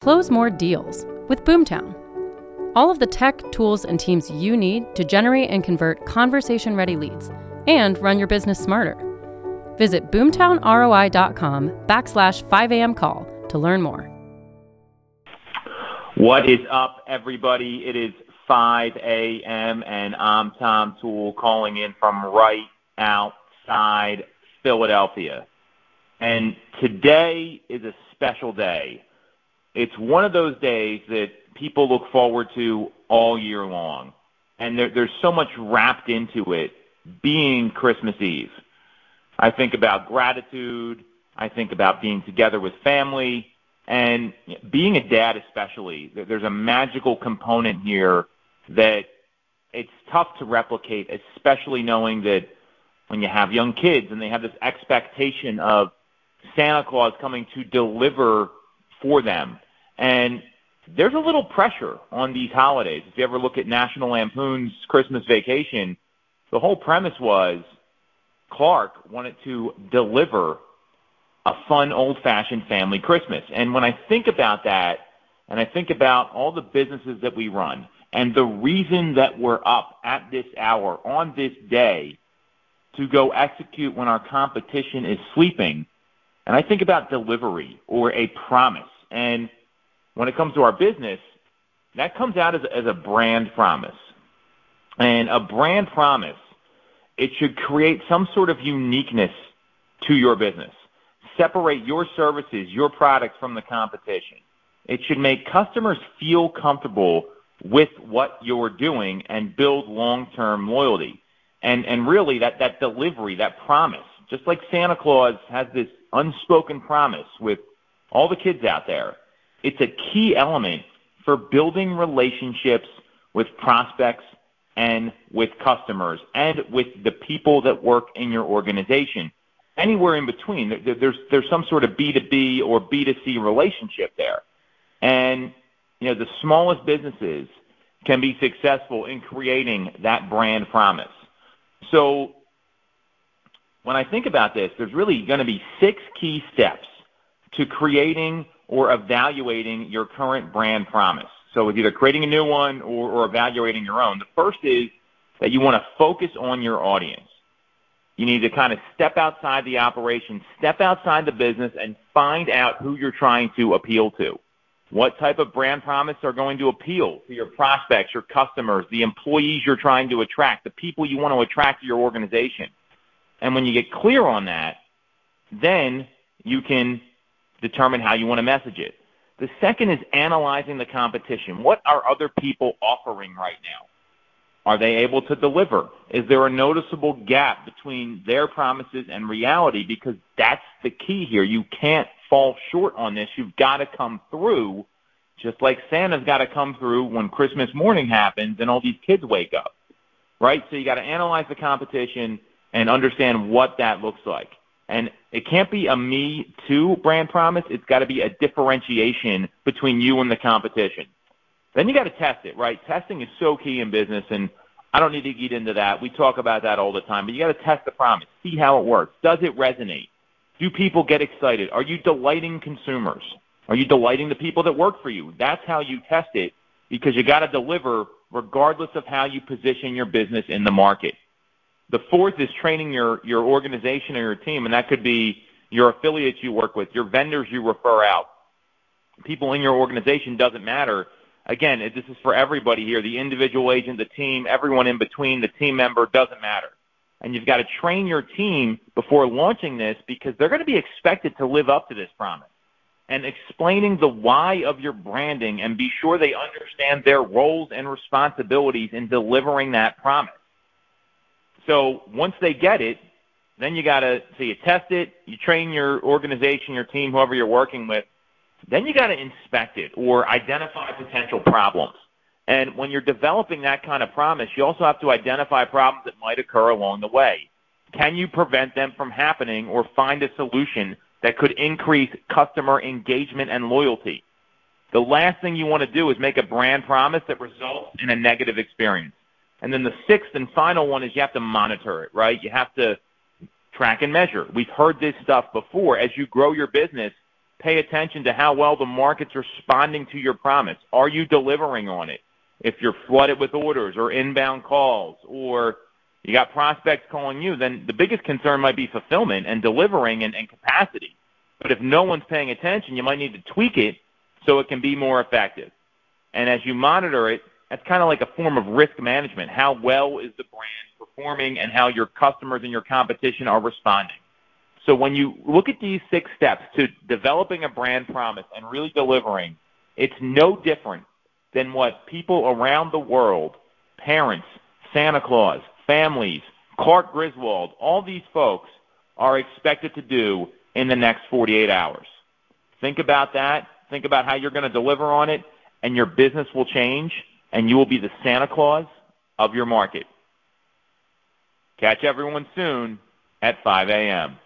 Close more deals with Boomtown. All of the tech, tools, and teams you need to generate and convert conversation ready leads and run your business smarter. Visit boomtownroi.com backslash 5am call to learn more. What is up, everybody? It is 5 a.m. and I'm Tom Toole calling in from right outside Philadelphia. And today is a special day. It's one of those days that people look forward to all year long. And there, there's so much wrapped into it being Christmas Eve. I think about gratitude. I think about being together with family and being a dad especially. There's a magical component here that it's tough to replicate, especially knowing that when you have young kids and they have this expectation of Santa Claus coming to deliver for them. And there's a little pressure on these holidays. If you ever look at National Lampoon's Christmas Vacation, the whole premise was Clark wanted to deliver a fun old-fashioned family Christmas. And when I think about that, and I think about all the businesses that we run, and the reason that we're up at this hour on this day to go execute when our competition is sleeping, and I think about delivery or a promise. And when it comes to our business, that comes out as, as a brand promise. And a brand promise, it should create some sort of uniqueness to your business. Separate your services, your products from the competition. It should make customers feel comfortable with what you're doing and build long-term loyalty. And, and really that, that delivery, that promise, just like Santa Claus has this unspoken promise with all the kids out there, it's a key element for building relationships with prospects and with customers and with the people that work in your organization. Anywhere in between, there's there's some sort of B2B or B2C relationship there. And you know, the smallest businesses can be successful in creating that brand promise. So when I think about this, there's really going to be six key steps to creating or evaluating your current brand promise. So it's either creating a new one or, or evaluating your own. The first is that you want to focus on your audience. You need to kind of step outside the operation, step outside the business, and find out who you're trying to appeal to. What type of brand promise are going to appeal to your prospects, your customers, the employees you're trying to attract, the people you want to attract to your organization? And when you get clear on that, then you can determine how you want to message it. The second is analyzing the competition. What are other people offering right now? Are they able to deliver? Is there a noticeable gap between their promises and reality? Because that's the key here. You can't fall short on this. You've got to come through, just like Santa's got to come through when Christmas morning happens and all these kids wake up, right? So you got to analyze the competition and understand what that looks like. And it can't be a me too brand promise. It's got to be a differentiation between you and the competition. Then you got to test it, right? Testing is so key in business, and I don't need to get into that. We talk about that all the time, but you got to test the promise, see how it works. Does it resonate? Do people get excited? Are you delighting consumers? Are you delighting the people that work for you? That's how you test it because you got to deliver regardless of how you position your business in the market. The fourth is training your, your organization or your team, and that could be your affiliates you work with, your vendors you refer out. People in your organization doesn't matter. Again, this is for everybody here, the individual agent, the team, everyone in between, the team member, doesn't matter. And you've got to train your team before launching this because they're going to be expected to live up to this promise. And explaining the why of your branding and be sure they understand their roles and responsibilities in delivering that promise. So once they get it, then you got to so you test it, you train your organization, your team, whoever you're working with. Then you got to inspect it or identify potential problems. And when you're developing that kind of promise, you also have to identify problems that might occur along the way. Can you prevent them from happening or find a solution that could increase customer engagement and loyalty? The last thing you want to do is make a brand promise that results in a negative experience. And then the sixth and final one is you have to monitor it, right? You have to track and measure. We've heard this stuff before. As you grow your business, pay attention to how well the market's responding to your promise. Are you delivering on it? If you're flooded with orders or inbound calls or you got prospects calling you, then the biggest concern might be fulfillment and delivering and, and capacity. But if no one's paying attention, you might need to tweak it so it can be more effective. And as you monitor it, that's kind of like a form of risk management. How well is the brand performing and how your customers and your competition are responding? So when you look at these six steps to developing a brand promise and really delivering, it's no different than what people around the world, parents, Santa Claus, families, Clark Griswold, all these folks are expected to do in the next 48 hours. Think about that. Think about how you're going to deliver on it, and your business will change, and you will be the Santa Claus of your market. Catch everyone soon at 5 a.m.